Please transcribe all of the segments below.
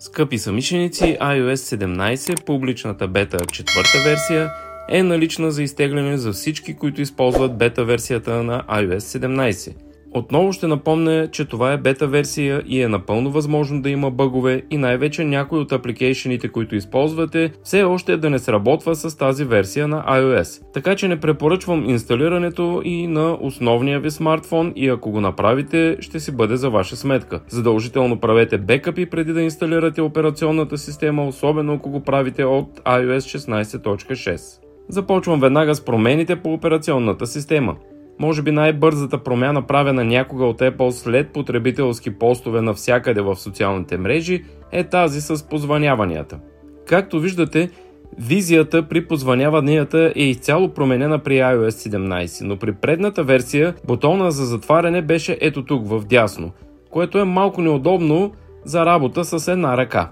Скъпи самишеници, iOS 17, публичната бета четвърта версия, е налична за изтегляне за всички, които използват бета версията на iOS 17. Отново ще напомня, че това е бета версия и е напълно възможно да има бъгове и най-вече някой от апликейшените, които използвате, все още да не сработва с тази версия на iOS. Така че не препоръчвам инсталирането и на основния ви смартфон и ако го направите, ще си бъде за ваша сметка. Задължително правете бекъпи преди да инсталирате операционната система, особено ако го правите от iOS 16.6. Започвам веднага с промените по операционната система. Може би най-бързата промяна правена някога от Apple след потребителски постове навсякъде в социалните мрежи е тази с позваняванията. Както виждате, визията при позваняванията е изцяло променена при iOS 17, но при предната версия бутона за затваряне беше ето тук в дясно, което е малко неудобно за работа с една ръка.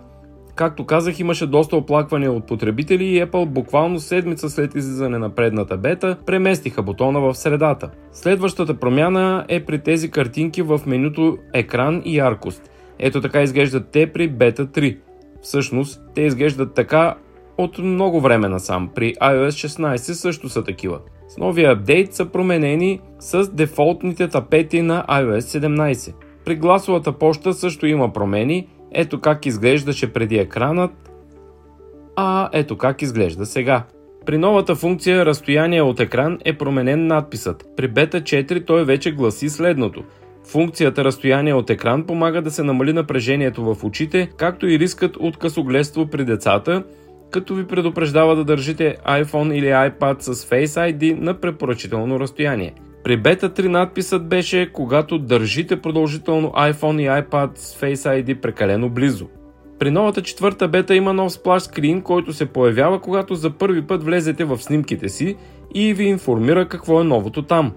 Както казах, имаше доста оплаквания от потребители и Apple буквално седмица след излизане на предната бета преместиха бутона в средата. Следващата промяна е при тези картинки в менюто екран и яркост. Ето така изглеждат те при бета 3. Всъщност, те изглеждат така от много време насам. При iOS 16 също са такива. С новия апдейт са променени с дефолтните тапети на iOS 17. При гласовата почта също има промени, ето как изглеждаше преди екранът, а ето как изглежда сега. При новата функция разстояние от екран е променен надписът. При бета 4 той вече гласи следното. Функцията разстояние от екран помага да се намали напрежението в очите, както и рискът от късогледство при децата, като ви предупреждава да държите iPhone или iPad с Face ID на препоръчително разстояние. При бета 3 надписът беше когато държите продължително iPhone и iPad с Face ID прекалено близо. При новата четвърта бета има нов сплаш скрин, който се появява когато за първи път влезете в снимките си и ви информира какво е новото там.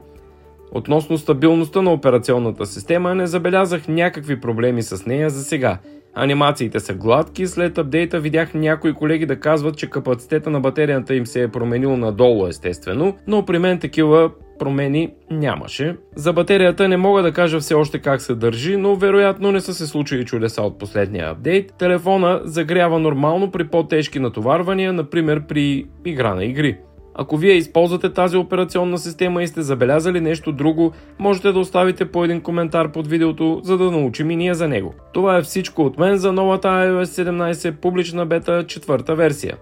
Относно стабилността на операционната система не забелязах някакви проблеми с нея за сега. Анимациите са гладки, след апдейта видях някои колеги да казват, че капацитета на батерията им се е променил надолу естествено, но при мен такива промени нямаше. За батерията не мога да кажа все още как се държи, но вероятно не са се случили чудеса от последния апдейт. Телефона загрява нормално при по-тежки натоварвания, например при игра на игри. Ако вие използвате тази операционна система и сте забелязали нещо друго, можете да оставите по един коментар под видеото, за да научим и ние за него. Това е всичко от мен за новата iOS 17 публична бета четвърта версия.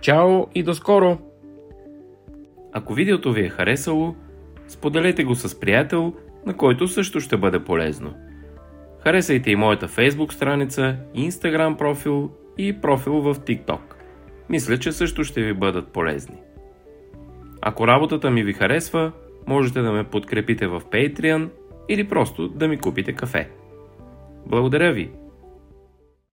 Чао и до скоро! Ако видеото ви е харесало, Споделете го с приятел, на който също ще бъде полезно. Харесайте и моята Facebook страница, Instagram профил и профил в TikTok. Мисля, че също ще ви бъдат полезни. Ако работата ми ви харесва, можете да ме подкрепите в Patreon или просто да ми купите кафе. Благодаря ви!